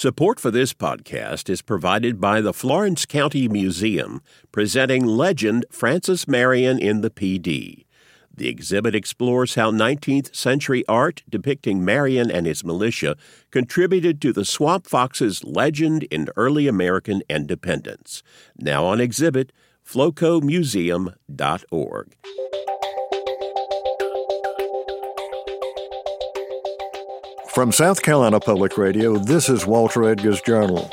Support for this podcast is provided by the Florence County Museum, presenting legend Francis Marion in the Pee Dee. The exhibit explores how 19th century art depicting Marion and his militia contributed to the Swamp Fox's legend in early American independence. Now on exhibit, flocomuseum.org. From South Carolina Public Radio, this is Walter Edgar's Journal.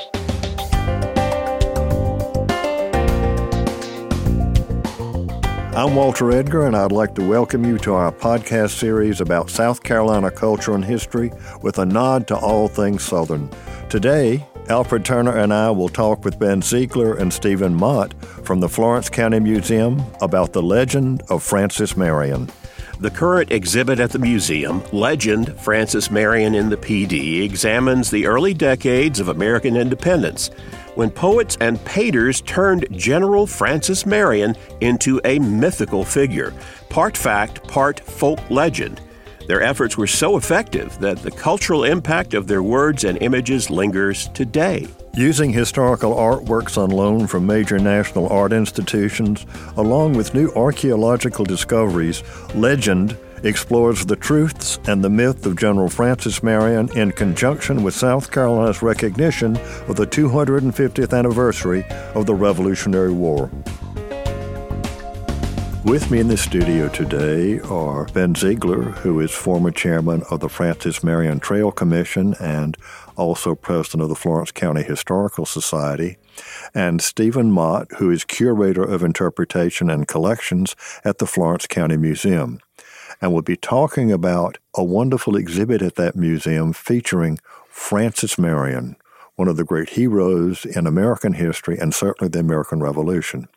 I'm Walter Edgar, and I'd like to welcome you to our podcast series about South Carolina culture and history with a nod to all things Southern. Today, Alfred Turner and I will talk with Ben Zeigler and Stephen Motte from the Florence County Museum about the legend of Francis Marion. The current exhibit at the museum, Legend Francis Marion in the Pee Dee, examines the early decades of American independence when poets and painters turned General Francis Marion into a mythical figure, part fact, part folk legend. Their efforts were so effective that the cultural impact of their words and images lingers today. Using historical artworks on loan from major national art institutions, along with new archaeological discoveries, Legend explores the truths and the myth of General Francis Marion in conjunction with South Carolina's recognition of the 250th anniversary of the Revolutionary War. With me in the studio today are Ben Zeigler, who is former chairman of the Francis Marion Trail Commission and also president of the Florence County Historical Society, and Stephen Motte, who is curator of interpretation and collections at the Florence County Museum and we'll be talking about a wonderful exhibit at that museum featuring Francis Marion, one of the great heroes in American history and certainly the American Revolution.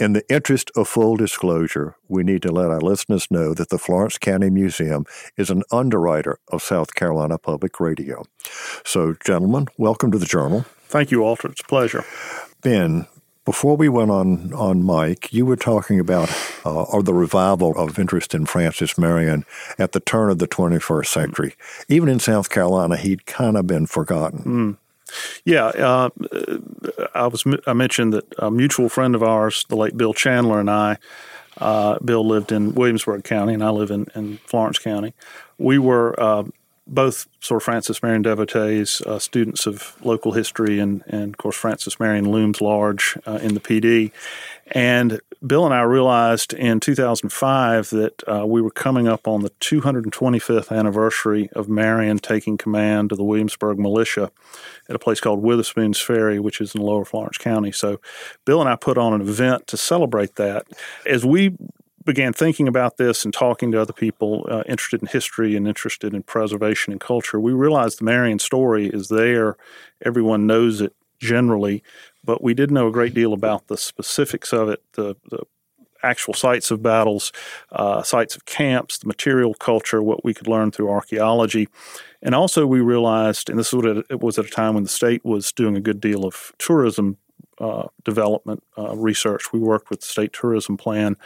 In the interest of full disclosure, we need to let our listeners know that the Florence County Museum is an underwriter of South Carolina Public Radio. So, gentlemen, welcome to the Journal. Thank you, Walter. It's a pleasure. Ben, before we went on on Mike, you were talking about uh, or the revival of interest in Francis Marion at the turn of the 21st century. Even in South Carolina, he'd kind of been forgotten. Mm. Yeah, uh, I was I mentioned that a mutual friend of ours, the late Bill Chandler, and I. Uh, Bill lived in Williamsburg County, and I live in, in Florence County. We were uh, both of Francis Marion devotees, uh, students of local history, and, and of course Francis Marion looms large uh, in the Pee Dee. And Bill and I realized in 2005 that uh, we were coming up on the 225th anniversary of Marion taking command of the Williamsburg militia at a place called Witherspoon's Ferry, which is in Lower Florence County. So Bill and I put on an event to celebrate that. As we began thinking about this and talking to other people uh, interested in history and interested in preservation and culture, we realized the Marion story is there. Everyone knows it generally, but we did know a great deal about the specifics of it, the, the actual sites of battles, uh, sites of camps, the material culture, what we could learn through archaeology. And also, we realized, and this was at a time when the state was doing a good deal of tourism uh, development uh, research. We worked with the state tourism plan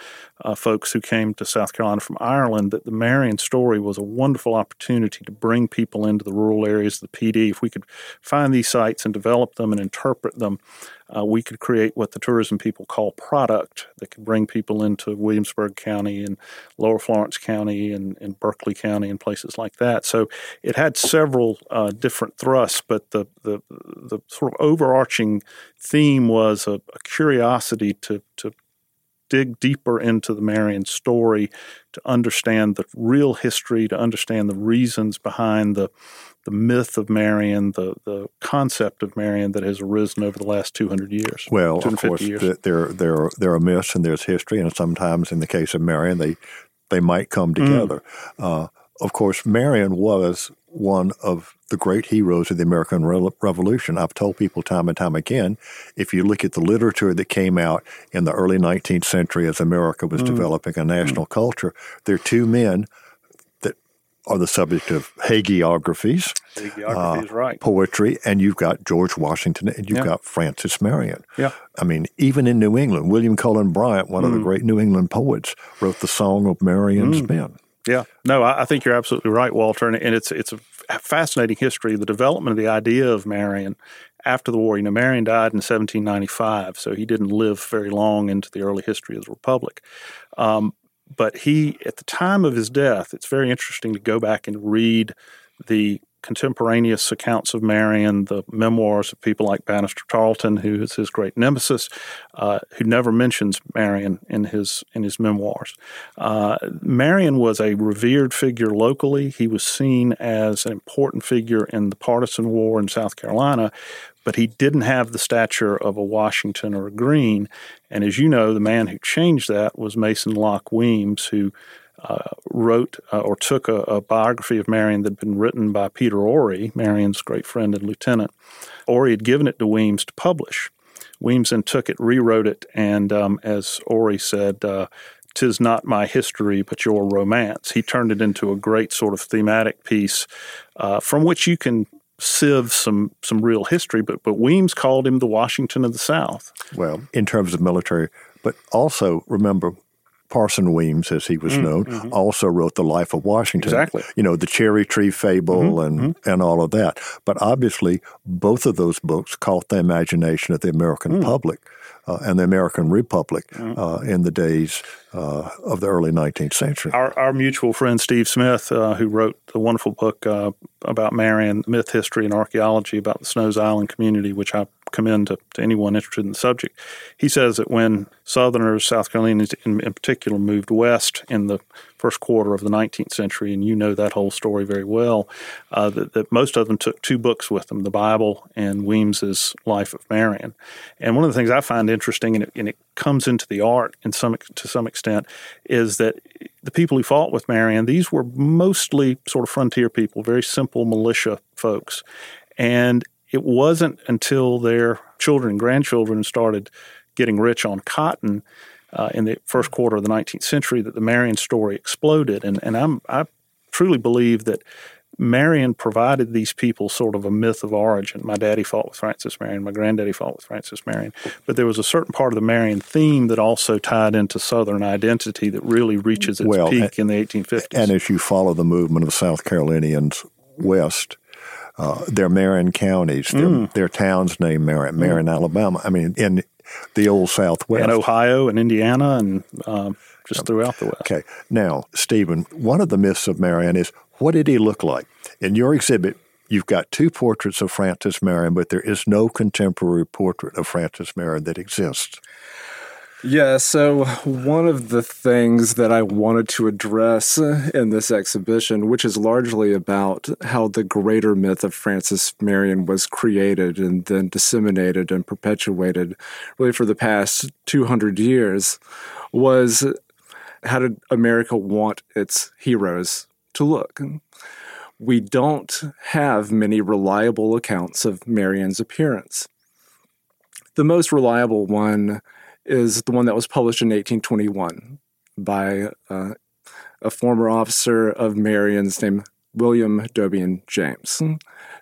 uh, folks who came to South Carolina from Ireland. That the Marion story was a wonderful opportunity to bring people into the rural areas of the Pee Dee. If we could find these sites and develop them and interpret them, uh, we could create what the tourism people call product that could bring people into Williamsburg County and Lower Florence County and, and Berkeley County and places like that. So it had several uh, different thrusts, but the, the, the sort of overarching theme was a, a curiosity to, to dig deeper into the Marion story to understand the real history, to understand the reasons behind the the myth of Marion, the the concept of Marion that has arisen over the last 200 years. Well, of course, years. there there there are myths and there's history, and sometimes in the case of Marion, they they might come mm. together. Mm. Uh, of course, Marion was one of the great heroes of the American Re- Revolution. I've told people time and time again if you look at the literature that came out in the early 19th century as America was mm. developing a national mm. culture, there are two men that are the subject of hagiographies, hagiographies uh, right. poetry, and you've got George Washington and you've yeah. got Francis Marion. Yeah. I mean, even in New England, William Cullen Bryant, one mm. of the mm. great New England poets, wrote the Song of Marion's mm. Men. Yeah, no, I, I think you're absolutely right, Walter, and, and it's it's a fascinating history. The development of the idea of Marion after the war. You know, Marion died in 1795, so he didn't live very long into the early history of the Republic. Um, but he, at the time of his death, it's very interesting to go back and read the contemporaneous accounts of Marion, the memoirs of people like Banastre Tarleton, who is his great nemesis, uh, who never mentions Marion in his in his memoirs. Uh, Marion was a revered figure locally. He was seen as an important figure in the partisan war in South Carolina, but he didn't have the stature of a Washington or a Greene. And as you know, the man who changed that was Mason Locke Weems, who uh, wrote uh, or took a, a, biography of Marion that had been written by Peter Horry, Marion's great friend and lieutenant. Horry had given it to Weems to publish. Weems then took it, rewrote it, and um, as Horry said, uh, "Tis not my history, but your romance." He turned it into a great sort of thematic piece uh, from which you can sieve some some real history. But but Weems called him the Washington of the South. Well, in terms of military, but also remember Parson Weems, as he was mm, known, mm-hmm. also wrote The Life of Washington. Exactly. You know, the cherry tree fable mm-hmm, and, mm-hmm. and all of that. But obviously, both of those books caught the imagination of the American mm. public and the American Republic mm. uh, in the days uh, of the early 19th century. Our, our mutual friend Steve Smith, uh, who wrote the wonderful book uh, about Marion, myth, history, and archaeology about the Snows Island community, which I commend to, to anyone interested in the subject. He says that when Southerners, South Carolinians in, in, particular, moved west in the first quarter of the 19th century, and you know that whole story very well, uh, that, that, most of them took two books with them the Bible and Weems's Life of Marion. And one of the things I find interesting, and it, and it comes into the art in some, to some extent, is that the people who fought with Marion, these were mostly sort of frontier people, very simple militia folks. And it wasn't until their children and grandchildren started getting rich on cotton uh, in the first quarter of the 19th century that the Marion story exploded. And, and I'm, I truly believe that Marion provided these people sort of a myth of origin. My daddy fought with Francis Marion, my granddaddy fought with Francis Marion. But there was a certain part of the Marion theme that also tied into Southern identity that really reaches its well, peak in the 1850s. And as you follow the movement of South Carolinians west, uh, their Marion counties, their, mm. their towns named Marion. Marion, mm. Alabama. I mean, in the old Southwest. And Ohio and Indiana and um, just throughout the West. Okay. Now, Stephen, one of the myths of Marion is what did he look like? In your exhibit, you've got two portraits of Francis Marion, but there is no contemporary portrait of Francis Marion that exists. Yeah, so one of the things that I wanted to address in this exhibition, which is largely about how the greater myth of Francis Marion was created and then disseminated and perpetuated really for the past 200 years, was how did America want its heroes to look? We don't have many reliable accounts of Marion's appearance. The most reliable one is the one that was published in 1821 by uh, a former officer of Marion's named William Dobein James,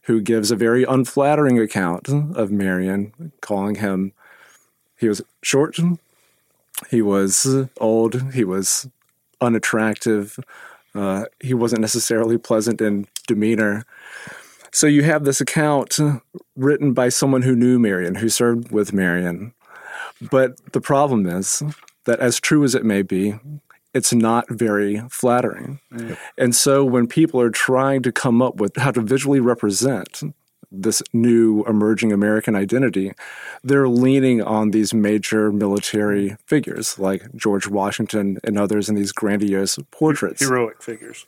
who gives a very unflattering account of Marion, calling him he was short, he was old, he was unattractive, uh, he wasn't necessarily pleasant in demeanor. So you have this account written by someone who knew Marion, who served with Marion, but the problem is that, as true as it may be, it's not very flattering. Mm. And so, when people are trying to come up with how to visually represent this new emerging American identity, they're leaning on these major military figures like George Washington and others in these grandiose portraits. Heroic figures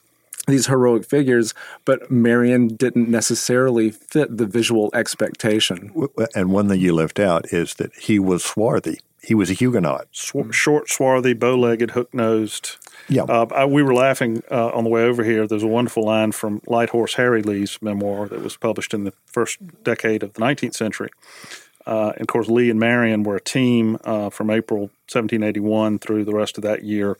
these heroic figures, but Marion didn't necessarily fit the visual expectation. And one thing you left out is that he was swarthy. He was a Huguenot. Sw- short, swarthy, bow legged, hook nosed. Yeah. Uh, I, we were laughing uh, on the way over here. There's a wonderful line from Light Horse Harry Lee's memoir that was published in the first decade of the 19th century. Uh, and of course, Lee and Marion were a team uh, from April 1781 through the rest of that year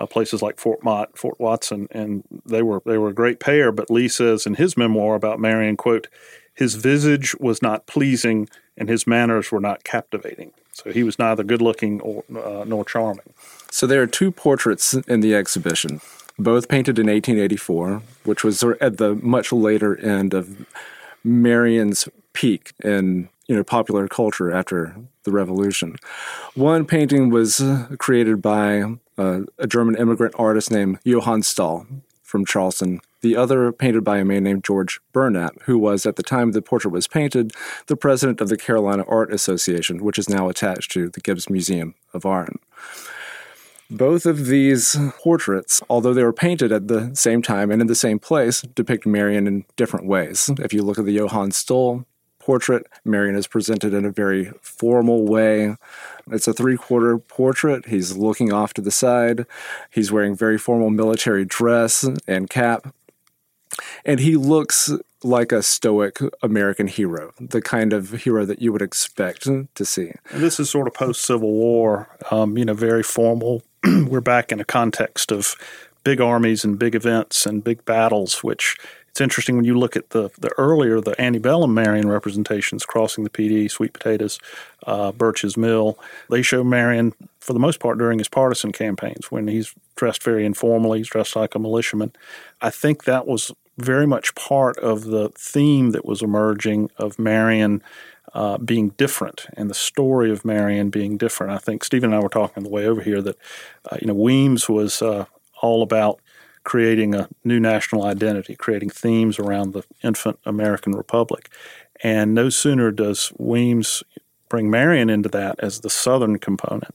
uh, places like Fort Motte, Fort Watson, and they were they were a great pair. But Lee says in his memoir about Marion, quote, his visage was not pleasing and his manners were not captivating. So he was neither good looking or uh, nor charming. So there are two portraits in the exhibition. both painted in 1884, which was at the much later end of Marion's peak in you know popular culture after the revolution. One painting was created by uh, a German immigrant artist named Johann Stahl from Charleston. The other painted by a man named George Burnap, who was at the time the portrait was painted the president of the Carolina Art Association, which is now attached to the Gibbs Museum of Art. Both of these portraits, although they were painted at the same time and in the same place, depict Marion in different ways. If you look at the Johann Stahl portrait, Marion is presented in a very formal way. It's a three quarter portrait. He's looking off to the side. He's wearing very formal military dress and cap. And he looks like a stoic American hero, the kind of hero that you would expect to see. This is sort of post Civil War, um, you know, very formal. We're back in a context of big armies and big events and big battles, which it's interesting when you look at the the earlier the antebellum Marion representations crossing the Pee Dee, Sweet Potatoes, uh, Birch's Mill. They show Marion for the most part during his partisan campaigns when he's dressed very informally, he's dressed like a militiaman. I think that was very much part of the theme that was emerging of Marion uh, being different and the story of Marion being different. I think Stephen and I were talking on the way over here that uh, you know Weems was uh, all about creating a new national identity, creating themes around the infant American Republic. And no sooner does Weems bring Marion into that as the Southern component,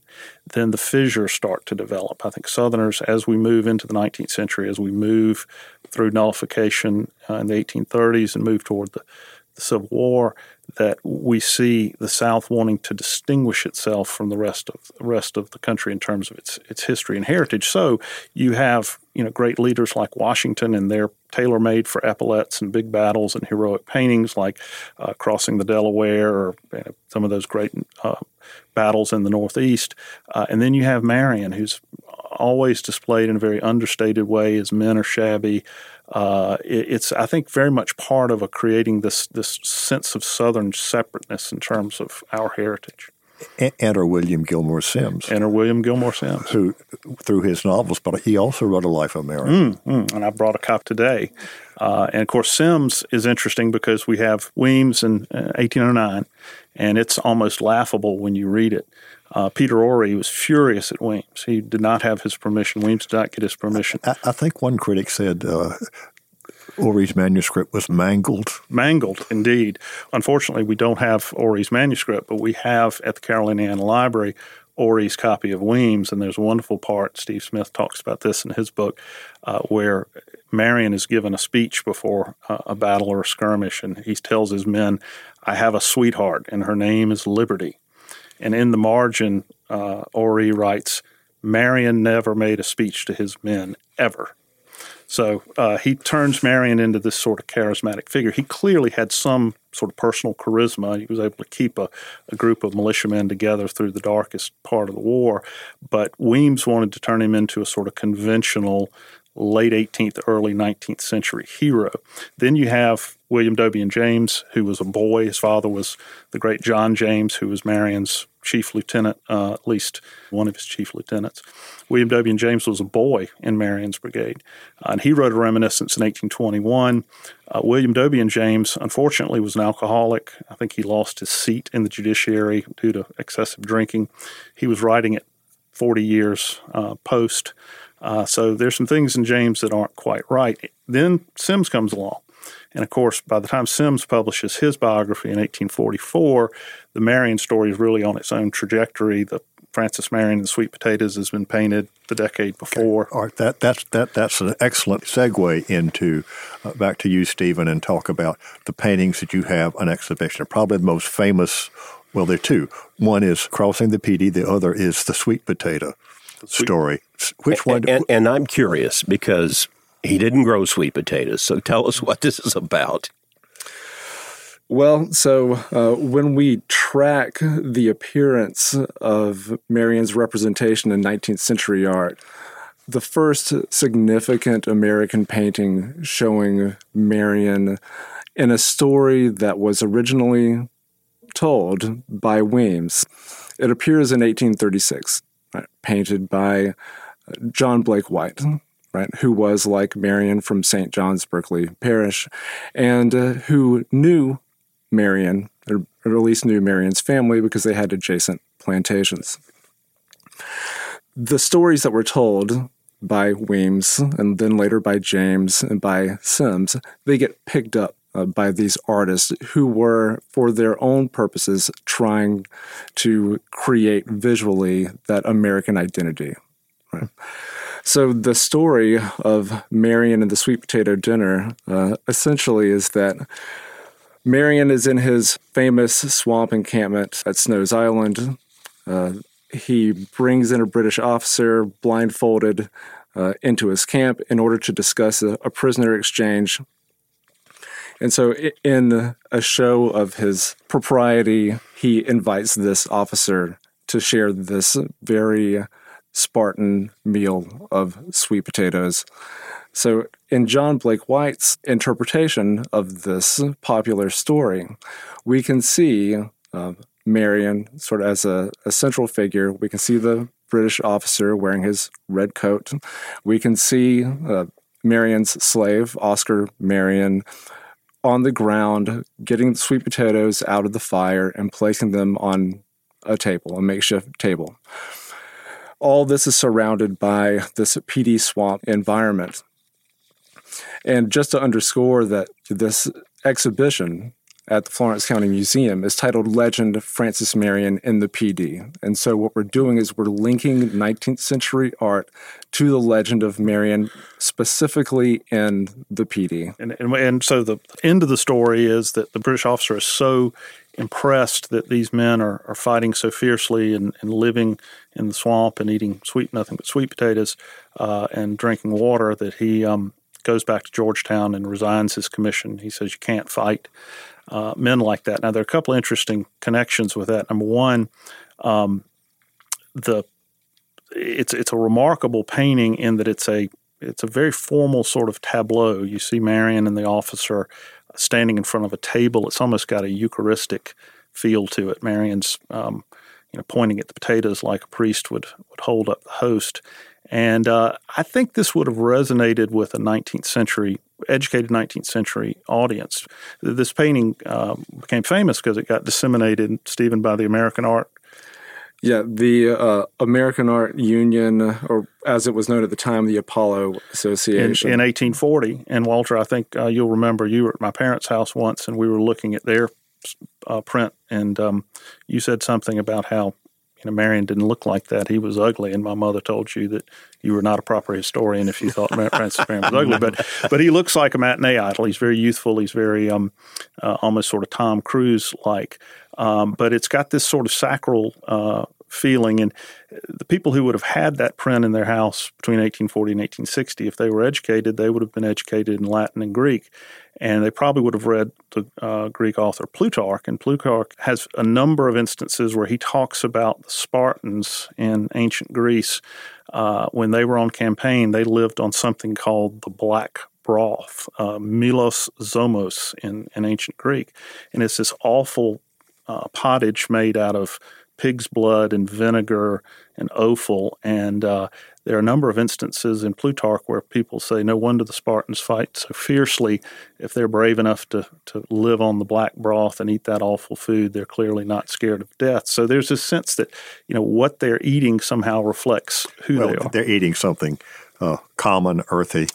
then the fissures start to develop. I think Southerners, as we move into the 19th century, as we move through nullification uh, in the 1830s and move toward the, the Civil War, that we see the South wanting to distinguish itself from the rest of the rest of the country in terms of its its history and heritage. So you have you know great leaders like Washington and their tailor made for epaulets and big battles and heroic paintings like uh, crossing the Delaware or you know, some of those great uh, battles in the Northeast. Uh, and then you have Marion, who's always displayed in a very understated way. His men are shabby. Uh, it, it's I think very much part of a creating this this sense of Southern separateness in terms of our heritage. Enter William Gilmore Simms. Enter William Gilmore Simms, Who, through his novels, but he also wrote A Life of Mary. Mm, mm, and I brought a copy today. Uh, and of course, Simms is interesting because we have Weems in uh, 1809, and it's almost laughable when you read it. Uh, Peter Horry was furious at Weems. He did not have his permission. Weems did not get his permission. I, I think one critic said uh, Horry's manuscript was mangled. Mangled, indeed. Unfortunately, we don't have Horry's manuscript, but we have at the Caroliniana Library Horry's copy of Weems, and there's a wonderful part. Steve Smith talks about this in his book, uh, where Marion is given a speech before uh, a battle or a skirmish, and he tells his men, "I have a sweetheart, and her name is Liberty." And in the margin, uh, Horry writes, Marion never made a speech to his men ever. So uh, he turns Marion into this sort of charismatic figure. He clearly had some sort of personal charisma. He was able to keep a, a, group of militiamen together through the darkest part of the war. But Weems wanted to turn him into a sort of conventional late 18th, early 19th century hero. Then you have William Dobein James, who was a boy. His father was the great John James, who was Marion's chief lieutenant, uh, at least one of his chief lieutenants. William Dobein James was a boy in Marion's brigade, uh, and he wrote a reminiscence in 1821. Uh, William Dobein James, unfortunately, was an alcoholic. I think he lost his seat in the judiciary due to excessive drinking. He was writing it 40 years uh, post. Uh, so there's some things in James that aren't quite right. Then Simms comes along. And of course, by the time Simms publishes his biography in 1844, the Marion story is really on its own trajectory. The Francis Marion and Sweet Potatoes has been painted the decade before. Okay. All right, that, that's, that, that's an excellent segue into uh, back to you, Stephen, and talk about the paintings that you have on exhibition. Probably the most famous, well, there are two. One is Crossing the Pee Dee, the other is the Sweet Potato. Story. Which one? And, and, and I'm curious because he didn't grow sweet potatoes. So tell us what this is about. Well, so uh, when we track the appearance of Marion's representation in 19th century art, the first significant American painting showing Marion in a story that was originally told by Weems. It appears in 1836, right, painted by John Blake White. right, who was like Marion from St. John's Berkeley Parish, and uh, who knew Marion, or, or at least knew Marion's family because they had adjacent plantations. The stories that were told by Weems and then later by James and by Simms, they get picked up uh, by these artists who were, for their own purposes, trying to create visually that American identity. Right? So the story of Marion and the sweet potato dinner uh, essentially is that Marion is in his famous swamp encampment at Snow's Island. Uh, he brings in a British officer blindfolded uh, into his camp in order to discuss a, a prisoner exchange. And so, in a show of his propriety, he invites this officer to share this very Spartan meal of sweet potatoes. So, in John Blake White's interpretation of this popular story, we can see uh, Marion sort of as a, a central figure. We can see the British officer wearing his red coat. We can see uh, Marion's slave, Oscar Marion, on the ground, getting the sweet potatoes out of the fire and placing them on a table, a makeshift table all this is surrounded by this peaty swamp environment. And just to underscore that this exhibition at the Florence County Museum is titled Legend of Francis Marion in the Pee Dee. And so what we're doing is we're linking 19th century art to the legend of Marion, specifically in the Pee Dee. And, and, and so the end of the story is that the British officer is so impressed that these men are, are fighting so fiercely and, and living in the swamp and eating sweet nothing but sweet potatoes uh, and drinking water that he um, goes back to Georgetown and resigns his commission. He says you can't fight uh, men like that. Now there are a couple interesting connections with that. Number one, um, the it's it's a remarkable painting in that it's a it's a very formal sort of tableau. You see Marion and the officer standing in front of a table. It's almost got a Eucharistic feel to it. Marion's, um, you know, pointing at the potatoes like a priest would would hold up the host. And uh, I think this would have resonated with a 19th century, educated 19th century audience. This painting uh, became famous because it got disseminated, Stephen, by the American Art yeah, the uh, American Art Union, or as it was known at the time, the Apollo Association. In, in 1840. And Walter, I think uh, you'll remember you were at my parents' house once and we were looking at their uh, print, and um, you said something about how you know Marion didn't look like that; he was ugly. And my mother told you that you were not a proper historian if you thought Francis Marion was ugly. But but he looks like a matinee idol. He's very youthful. He's very um, uh, almost sort of Tom Cruise like. Um, but it's got this sort of sacral uh, feeling. And the people who would have had that print in their house between 1840 and 1860, if they were educated, they would have been educated in Latin and Greek. And they probably would have read the uh, Greek author Plutarch. And Plutarch has a number of instances where he talks about the Spartans in ancient Greece. Uh, when they were on campaign, they lived on something called the black broth, uh, melas zomos in, in ancient Greek. And it's this awful uh, pottage made out of pig's blood and vinegar and offal. And uh, there are a number of instances in Plutarch where people say, no wonder the Spartans fight so fiercely. If they're brave enough to, to live on the black broth and eat that awful food, they're clearly not scared of death. So there's a sense that, you know, what they're eating somehow reflects who well, they are. They're eating something uh, common, earthy.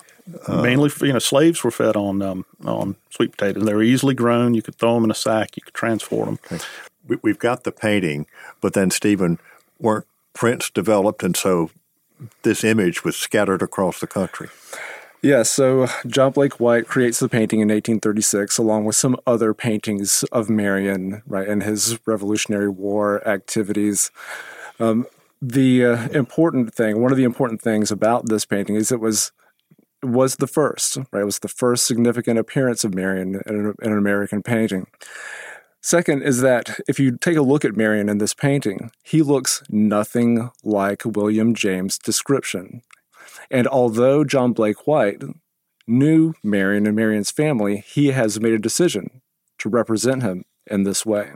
Uh, Mainly, you know, slaves were fed on um, on sweet potatoes. They were easily grown. You could throw them in a sack. You could transport them. Okay we, have got the painting, but then Stephen weren't prints developed, and so this image was scattered across the country. Yeah, so John Blake White creates the painting in 1836 along with some other paintings of Marion, right, and his Revolutionary War activities. Um, the uh, important thing, one of the important things about this painting is it was was the first, right? It was the first significant appearance of Marion in, in an American painting. Second is that if you take a look at Marion in this painting, he looks nothing like William James' description. And although John Blake White knew Marion and Marion's family, he has made a decision to represent him in this way.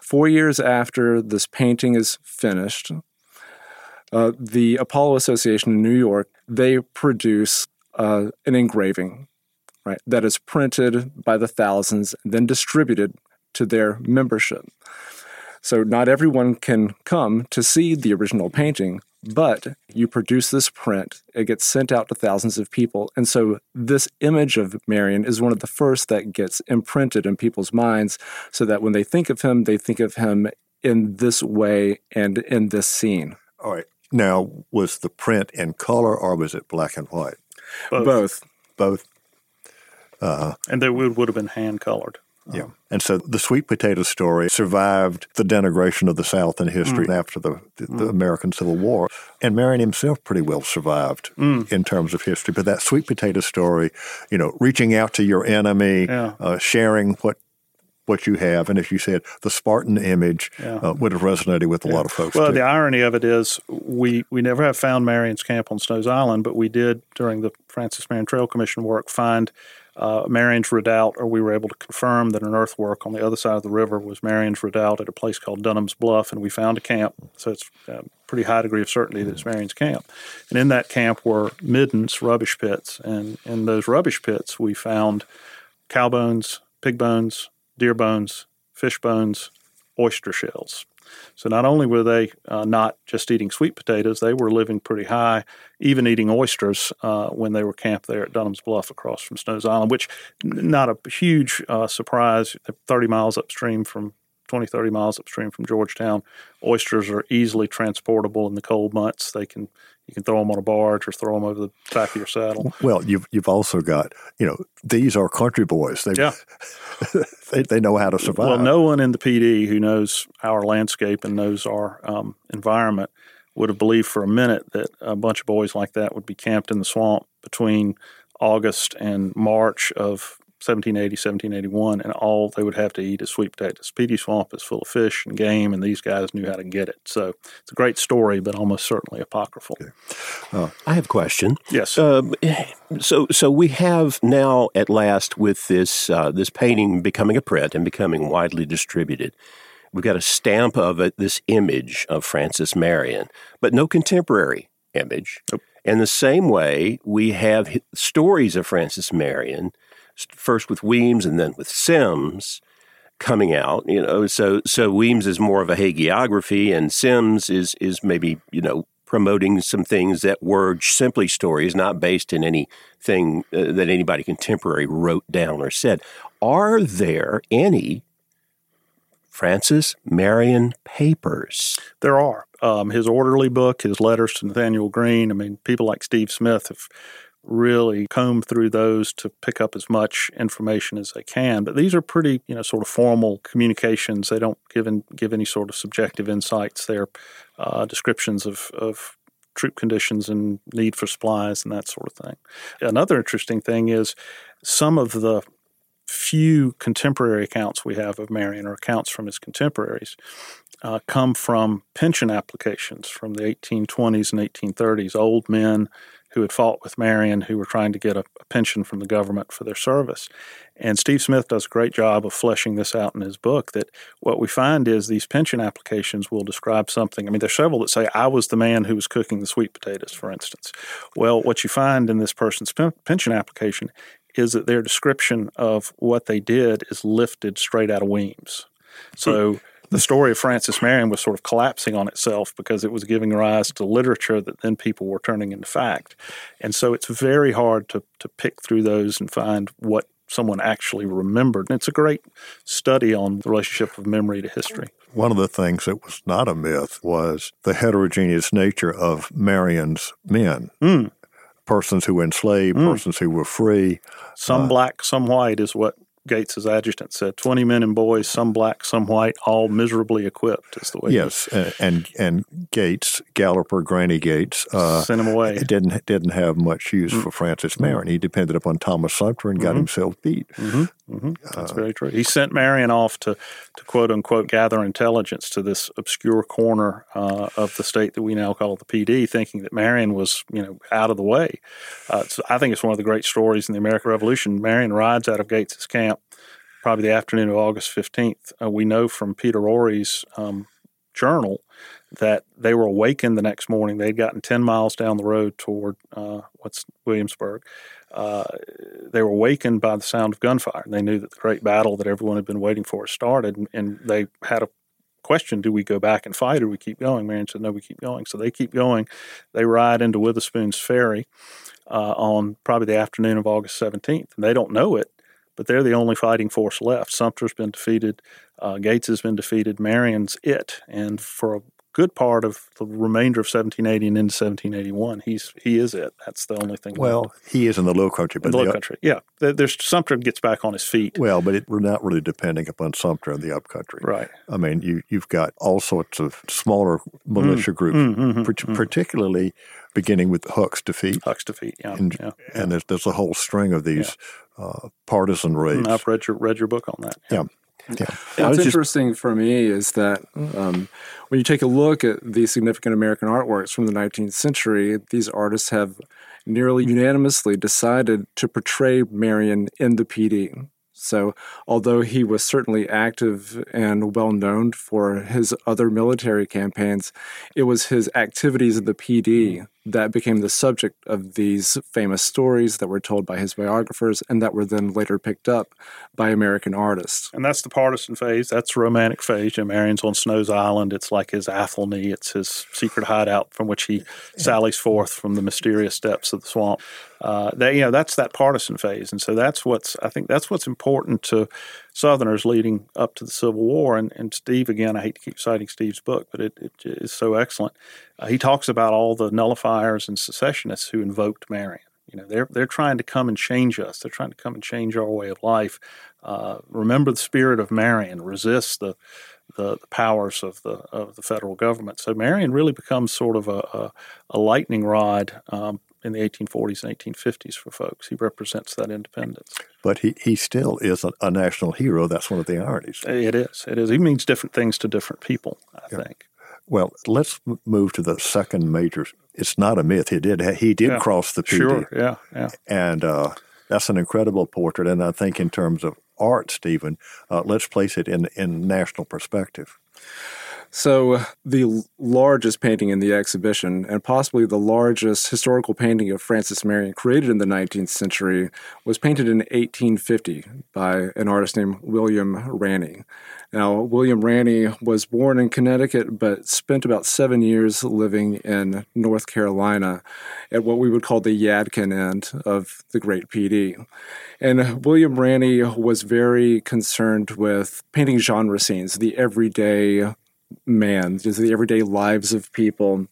Four years after this painting is finished, uh, the Apollo Association in New York they produce uh, an engraving, right, that is printed by the thousands and then distributed to their membership. So not everyone can come to see the original painting, but you produce this print, it gets sent out to thousands of people. And so this image of Marion is one of the first that gets imprinted in people's minds so that when they think of him, they think of him in this way and in this scene. All right. Now, was the print in color or was it black and white? Both. Both. Both. Uh, and they would, would have been hand colored. Yeah. And so the sweet potato story survived the denigration of the South in history after the, the, the American Civil War. And Marion himself pretty well survived in terms of history. But that sweet potato story, you know, reaching out to your enemy, Yeah. uh, sharing what what you have, and as you said, the Spartan image uh, would have resonated with a lot of folks. Well, too. the irony of it is we, we never have found Marion's camp on Snows Island, but we did during the Francis Marion Trail Commission work find uh, Marion's redoubt, or we were able to confirm that an earthwork on the other side of the river was Marion's redoubt at a place called Dunham's Bluff, and we found a camp. So it's a pretty high degree of certainty that it's Marion's camp. And in that camp were middens, rubbish pits, and in those rubbish pits we found cow bones, pig bones, deer bones, fish bones, oyster shells. So not only were they uh, not just eating sweet potatoes, they were living pretty high, even eating oysters uh, when they were camped there at Dunham's Bluff across from Snows Island, which not a huge uh, surprise. 30 miles upstream from 20, 30 miles upstream from Georgetown, oysters are easily transportable in the cold months. They can you can throw them on a barge or throw them over the back of your saddle. well, you've you've also got you know these are country boys. They Yeah. they, they know how to survive. Well, no one in the Pee Dee who knows our landscape and knows our um, environment would have believed for a minute that a bunch of boys like that would be camped in the swamp between August and March of 1780, 1781, and all they would have to eat is sweet potatoes. Pee Dee Swamp is full of fish and game, and these guys knew how to get it. So it's a great story, but almost certainly apocryphal. I have a question. Yes. Um, so, so we have now at last with this uh, this painting becoming a print and becoming widely distributed. We've got a stamp of it, this image of Francis Marion, but no contemporary image. In the same way, we have stories of Francis Marion, first with Weems and then with Simms, coming out. You know, so so Weems is more of a hagiography, and Simms is is maybe you know promoting some things that were simply stories, not based in anything uh, that anybody contemporary wrote down or said. Are there any Francis Marion papers? There are. Um, his orderly book, his letters to Nathaniel Greene. I mean, people like Steve Smith have really comb through those to pick up as much information as they can. But these are pretty, you know, sort of formal communications. They don't give in, give any sort of subjective insights. They're uh, descriptions of, of troop conditions and need for supplies and that sort of thing. Another interesting thing is some of the few contemporary accounts we have of Marion, or accounts from his contemporaries, uh, come from pension applications from the 1820s and 1830s. Old men who had fought with Marion who were trying to get a, a pension from the government for their service. And Steve Smith does a great job of fleshing this out in his book that what we find is these pension applications will describe something. I mean, there's several that say, I was the man who was cooking the sweet potatoes, for instance. Well, what you find in this person's pen- pension application is that their description of what they did is lifted straight out of Weems. So the story of Francis Marion was sort of collapsing on itself because it was giving rise to literature that then people were turning into fact. And so it's very hard to, to pick through those and find what someone actually remembered. And it's a great study on the relationship of memory to history. One of the things that was not a myth was the heterogeneous nature of Marion's men. Mm. Persons who were enslaved, persons who were free. Some black, some white is what Gates's adjutant said. 20 men and boys, some black, some white, all miserably equipped is the way Yes, uh, and and Gates, Galloper, Granny Gates, uh, sent him away. didn't didn't have much use for Francis Marion. He depended upon Thomas Sumter and got himself beat. That's very true. He sent Marion off to, to quote unquote gather intelligence to this obscure corner uh, of the state that we now call the Pee Dee, thinking that Marion was you know out of the way. Uh, so I think it's one of the great stories in the American Revolution. Marion rides out of Gates's camp probably the afternoon of August fifteenth. Uh, we know from Peter Horry's um, journal that they were awakened the next morning. They'd gotten 10 miles down the road toward uh, what's Williamsburg. They were awakened by the sound of gunfire. And they knew that the great battle that everyone had been waiting for started. And, and they had a question do we go back and fight or we keep going? Marion said, no, we keep going. So they keep going. They ride into Witherspoon's Ferry uh, on probably the afternoon of August 17th. And they don't know it, but they're the only fighting force left. Sumter's been defeated. Uh, Gates has been defeated. Marion's it. And for good part of the remainder of 1780 and into 1781. He's he is it. That's the only thing. Well, he is in the Low Country, but in the Low Country, yeah. There's Sumter gets back on his feet. Well, but it, we're not really depending upon Sumter in the Upcountry, right? I mean, you you've got all sorts of smaller militia mm, groups, mm, mm, mm, particularly beginning with Huck's defeat. Huck's defeat, yeah, and, yeah, and there's, there's a whole string of these yeah. uh, partisan raids. I've read your read your book on that. yeah. Yeah. What's interesting just, for me is that um, when you take a look at the significant American artworks from the 19th century, these artists have nearly unanimously decided to portray Marion in the Pee Dee. So, although he was certainly active and well known for his other military campaigns, it was his activities in the Pee Dee that became the subject of these famous stories that were told by his biographers and that were then later picked up by American artists. And that's the partisan phase. That's the romantic phase. Know, Marion's on Snow's Island. It's like his Athelney. It's his secret hideout from which he sallies forth from the mysterious depths of the swamp. Uh, that you know, that's that partisan phase, and so that's what's I think that's what's important to Southerners leading up to the Civil War. And, and Steve, again, I hate to keep citing Steve's book, but it, it is so excellent. Uh, he talks about all the nullifiers and secessionists who invoked Marion. You know, they're they're trying to come and change us. They're trying to come and change our way of life. Uh, remember the spirit of Marion. Resist the, the, the powers of the of the federal government. So Marion really becomes sort of a, a, a lightning rod um, in the 1840s and 1850s for folks. He represents that independence. But he, he still is a, a national hero. That's one of the ironies. It is. It is. He means different things to different people, I yeah. think. Well, let's move to the second major. It's not a myth. He did he did yeah. cross the Pee Dee. Sure. Yeah. Yeah. And uh, that's an incredible portrait. And I think in terms of art, Stephen, uh, let's place it in in national perspective. So, uh, the largest painting in the exhibition, and possibly the largest historical painting of Francis Marion created in the 19th century, was painted in 1850 by an artist named William Ranney. Now, William Ranney was born in Connecticut, but spent about seven years living in North Carolina at what we would call the Yadkin end of the Great Pee Dee. And William Ranney was very concerned with painting genre scenes, the everyday man, just the everyday lives of people.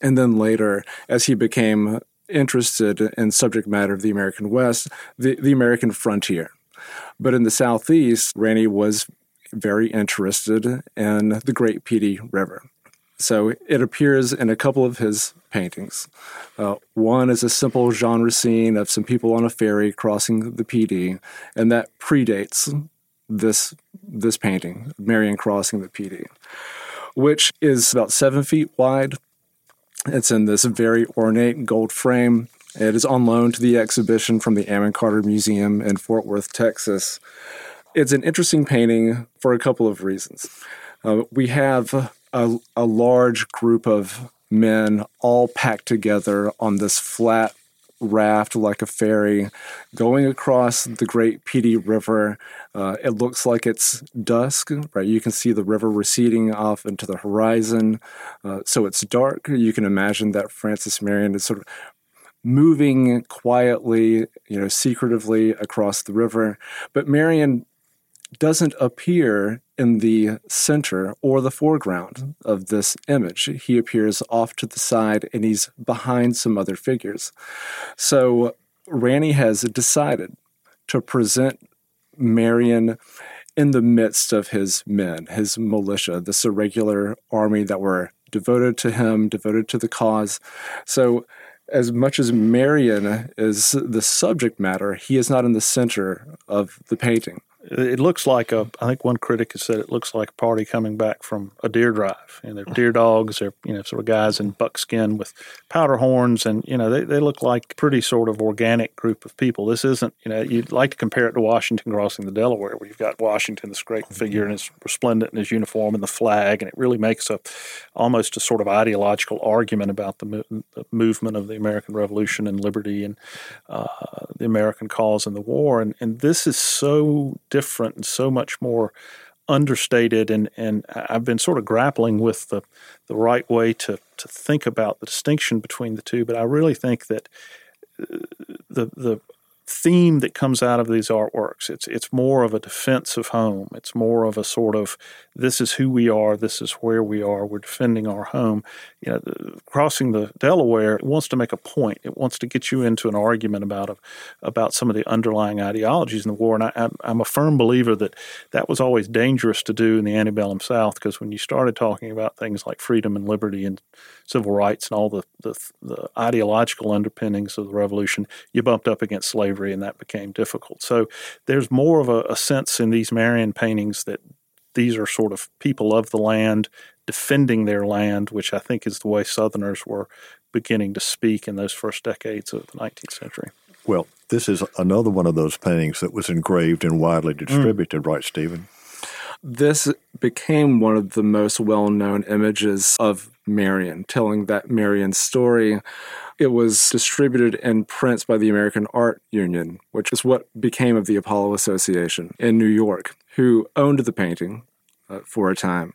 And then later, as he became interested in subject matter of the American West, the, the American frontier. But in the Southeast, Ranney was very interested in the Great Pedee River. So it appears in a couple of his paintings. Uh, one is a simple genre scene of some people on a ferry crossing the Pedee, and that predates this this painting, Marion crossing the Pee Dee, which is about seven feet wide. It's in this very ornate gold frame. It is on loan to the exhibition from the Amon Carter Museum in Fort Worth, Texas. It's an interesting painting for a couple of reasons. Uh, we have a, a large group of men all packed together on this flat raft like a ferry going across the great Pedee River. Uh, it looks like it's dusk, right? You can see the river receding off into the horizon. Uh, so it's dark. You can imagine that Francis Marion is sort of moving quietly, you know, secretively across the river. But Marion doesn't appear in the center or the foreground mm-hmm. of this image. He appears off to the side and he's behind some other figures. So Ranney has decided to present Marion in the midst of his men, his militia, this irregular army that were devoted to him, devoted to the cause. So as much as Marion is the subject matter, he is not in the center of the painting. It looks like a. I think one critic has said it looks like a party coming back from a deer drive. And they're deer dogs. They're you know sort of guys in buckskin with powder horns, and you know they, they look like pretty sort of organic group of people. This isn't you know you'd like to compare it to Washington crossing the Delaware, where you've got Washington, this great figure, and his resplendent in his uniform and the flag, and it really makes a almost a sort of ideological argument about the, mo- the movement of the American Revolution and liberty and uh, the American cause in the war. And and this is so different and so much more understated and and I've been sort of grappling with the the right way to to think about the distinction between the two but I really think that uh, the the theme that comes out of these artworks. It's it's more of a defense of home. It's more of a sort of this is who we are. This is where we are. We're defending our home. You know, crossing the Delaware wants to make a point. It wants to get you into an argument about a, about some of the underlying ideologies in the war. And I, I'm a firm believer that that was always dangerous to do in the antebellum South because when you started talking about things like freedom and liberty and civil rights and all the, the, the ideological underpinnings of the revolution, you bumped up against slavery, and that became difficult. So there's more of a, a sense in these Marion paintings that these are sort of people of the land defending their land, which I think is the way Southerners were beginning to speak in those first decades of the 19th century. Well, this is another one of those paintings that was engraved and widely distributed, mm. right, Stephen? This became one of the most well known images of Marion, telling that Marion story. It was distributed in prints by the American Art Union, which is what became of the Apollo Association in New York, who owned the painting uh, for a time.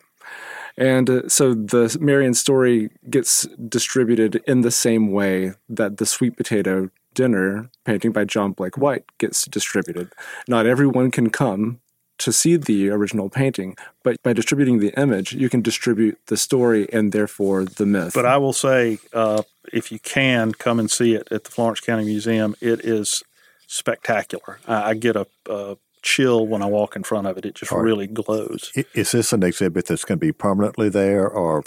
And uh, so the Marion story gets distributed in the same way that the sweet potato dinner painting by John Blake White gets distributed. Not everyone can come to see the original painting, but by distributing the image, you can distribute the story and therefore the myth. But I will say, uh, if you can come and see it at the Florence County Museum, it is spectacular. I, I get a, a, chill when I walk in front of it. It just right. really glows. Is this an exhibit that's going to be permanently there, or?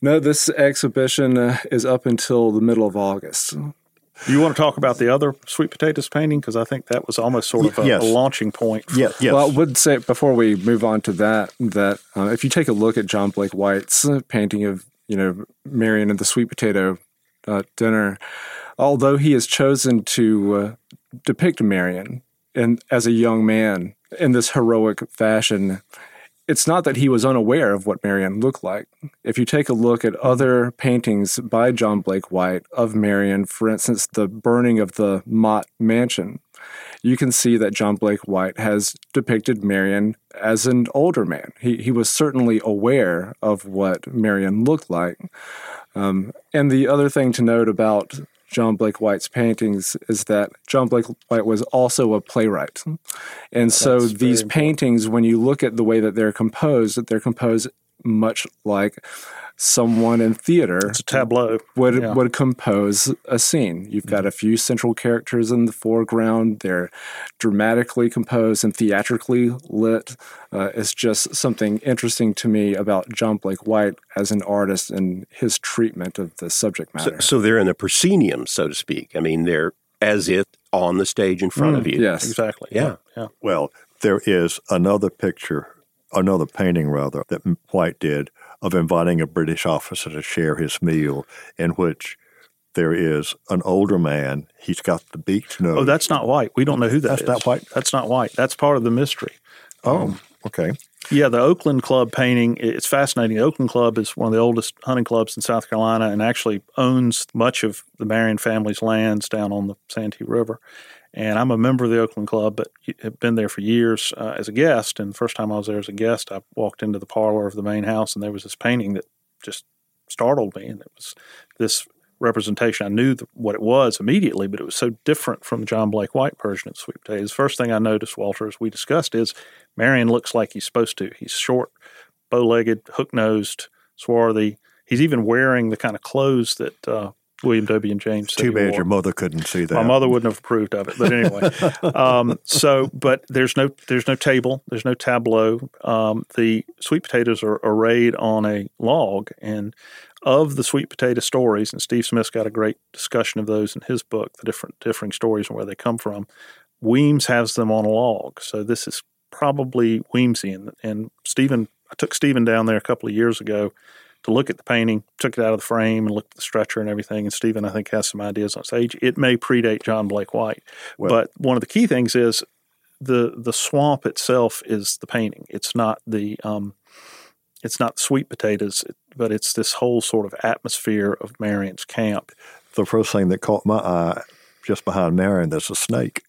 No, this exhibition uh, is up until the middle of August. You want to talk about the other sweet potatoes painting because I think that was almost sort of a, yes. a launching point. For, yeah, yes. Well, I would say before we move on to that that uh, if you take a look at John Blake White's painting of you know Marion and the sweet potato uh, dinner, although he has chosen to uh, depict Marion and as a young man in this heroic fashion, it's not that he was unaware of what Marion looked like. If you take a look at other paintings by John Blake White of Marion, for instance, the burning of the Motte Mansion, you can see that John Blake White has depicted Marion as an older man. He, he was certainly aware of what Marion looked like. Um, and the other thing to note about John Blake White's paintings is that John Blake White was also a playwright. And That's so these paintings, when you look at the way that they're composed, that they're composed much like someone in theater it's a tableau would yeah. would compose a scene. You've got a few central characters in the foreground. They're dramatically composed and theatrically lit. Uh, it's just something interesting to me about John Blake White as an artist and his treatment of the subject matter. So, so they're in the proscenium, so to speak. I mean, they're as if on the stage in front mm, of you. Yes, exactly. Yeah. yeah. Well, there is another picture, another painting rather, that White did of inviting a British officer to share his meal, in which there is an older man. He's got the beaked nose. Oh, that's not White. We don't know who that that's is. not White. That's not White. That's part of the mystery. Oh, um, okay. Yeah, the Oakland Club painting, it's fascinating. The Oakland Club is one of the oldest hunting clubs in South Carolina and actually owns much of the Marion family's lands down on the Santee River. And I'm a member of the Oakland Club, but have been there for years uh, as a guest. And the first time I was there as a guest, I walked into the parlor of the main house, and there was this painting that just startled me. And it was this representation. I knew what it was immediately, but it was so different from the John Blake White version of Potatoes. The first thing I noticed, Walter, as we discussed, is Marion looks like he's supposed to. He's short, bow legged, hook nosed, swarthy. He's even wearing the kind of clothes that uh, William W. and James. Too bad your mother couldn't see that. My mother wouldn't have approved of it, but anyway. um, so, but there's no there's no table, there's no tableau. Um, the sweet potatoes are arrayed on a log, and of the sweet potato stories, and Steve Smith's got a great discussion of those in his book, the different differing stories and where they come from. Weems has them on a log. So this is probably Weemsian. And Stephen, I took Stephen down there a couple of years ago to look at the painting, took it out of the frame and looked at the stretcher and everything. And Stephen, I think, has some ideas on its age. It may predate John Blake White. Well, but one of the key things is the the swamp itself is the painting. It's not the um, it's not sweet potatoes, but it's this whole sort of atmosphere of Marion's camp. The first thing that caught my eye just behind Marion, there's a snake.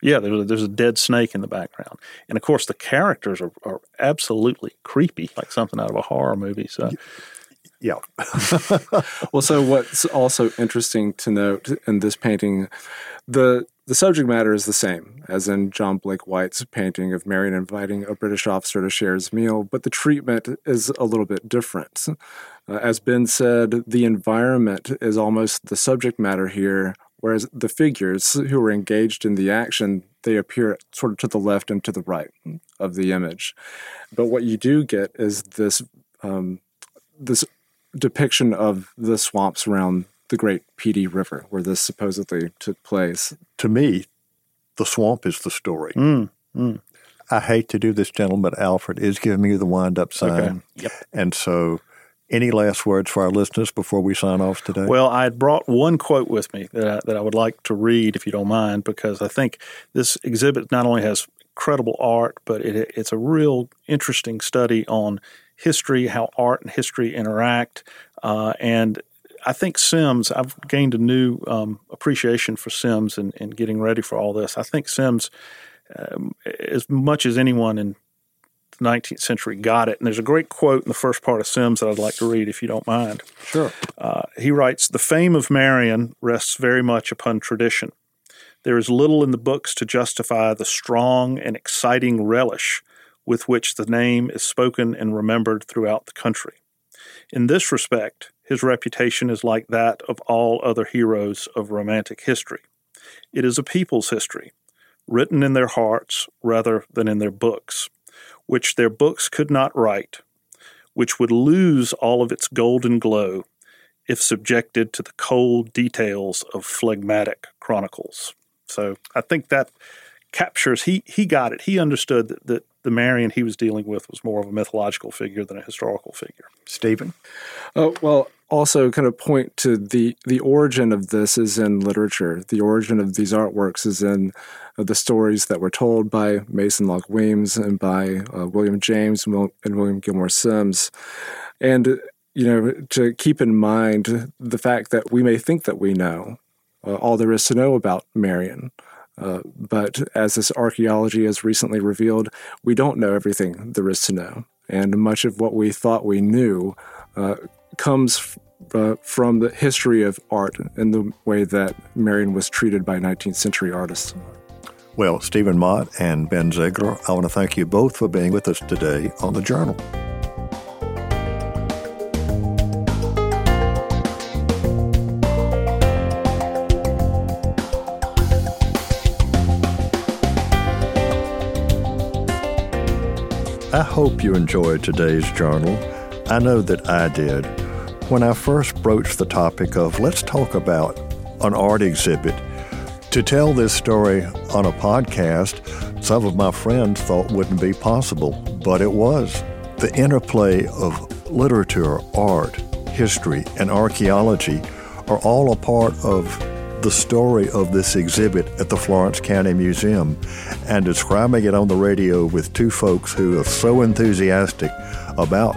Yeah, there's a, there's a dead snake in the background, and of course the characters are, are absolutely creepy, like something out of a horror movie. So. Yeah. well, so what's also interesting to note in this painting, the the subject matter is the same as in John Blake White's painting of Marion inviting a British officer to share his meal, but the treatment is a little bit different. Uh, as Ben said, the environment is almost the subject matter here, whereas the figures who are engaged in the action they appear sort of to the left and to the right of the image. But what you do get is this um, this depiction of the swamps around the Great Pee River, where this supposedly took place. To me, the swamp is the story. Mm, mm. I hate to do this, gentlemen, but Alfred is giving me the wind up sign. Okay. Yep. And so, any last words for our listeners before we sign off today? Well, I had brought one quote with me that I, that I would like to read, if you don't mind, because I think this exhibit not only has incredible art, but it, it's a real interesting study on history, how art and history interact, uh, and I think Simms, I've gained a new um, appreciation for Simms and, and, getting ready for all this. I think Simms, um, as much as anyone in 19th century, got it. And there's a great quote in the first part of Simms that I'd like to read, if you don't mind. Sure. Uh, he writes The fame of Marion rests very much upon tradition. There is little in the books to justify the strong and exciting relish with which the name is spoken and remembered throughout the country. In this respect, his reputation is like that of all other heroes of romantic history. It is a people's history, written in their hearts rather than in their books, which their books could not write, which would lose all of its golden glow if subjected to the cold details of phlegmatic chronicles. So I think that captures he he got it. He understood that, that the Marion he was dealing with was more of a mythological figure than a historical figure. Stephen? Oh, well, also kind of point to the the origin of this is in literature. The origin of these artworks is in uh, the stories that were told by Mason Locke Weems and by uh, William James and, and William Gilmore Simms, And you know, to keep in mind the fact that we may think that we know uh, all there is to know about Marion. Uh, but as this archaeology has recently revealed, we don't know everything there is to know. And much of what we thought we knew uh, comes uh, from the history of art and the way that Marion was treated by 19th century artists. Well, Stephen Motte and Ben Zeigler, I want to thank you both for being with us today on the Journal. I hope you enjoyed today's journal. I know that I did. When I first broached the topic of let's talk about an art exhibit, to tell this story on a podcast, some of my friends thought wouldn't be possible, but it was. The interplay of literature, art, history, and archaeology are all a part of the story of this exhibit at the Florence County Museum and describing it on the radio with two folks who are so enthusiastic about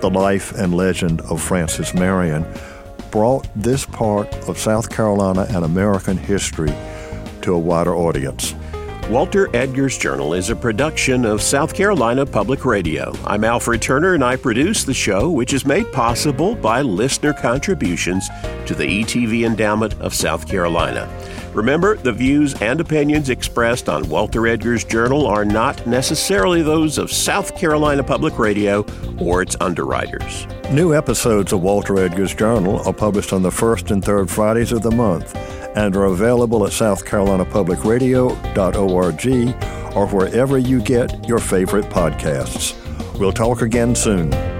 the life and legend of Francis Marion brought this part of South Carolina and American history to a wider audience. Walter Edgar's Journal is a production of South Carolina Public Radio. I'm Alfred Turner and I produce the show, which is made possible by listener contributions to the ETV Endowment of South Carolina. Remember, the views and opinions expressed on Walter Edgar's Journal are not necessarily those of South Carolina Public Radio or its underwriters. New episodes of Walter Edgar's Journal are published on the first and third Fridays of the month and are available at southcarolinapublicradio.org or wherever you get your favorite podcasts. We'll talk again soon.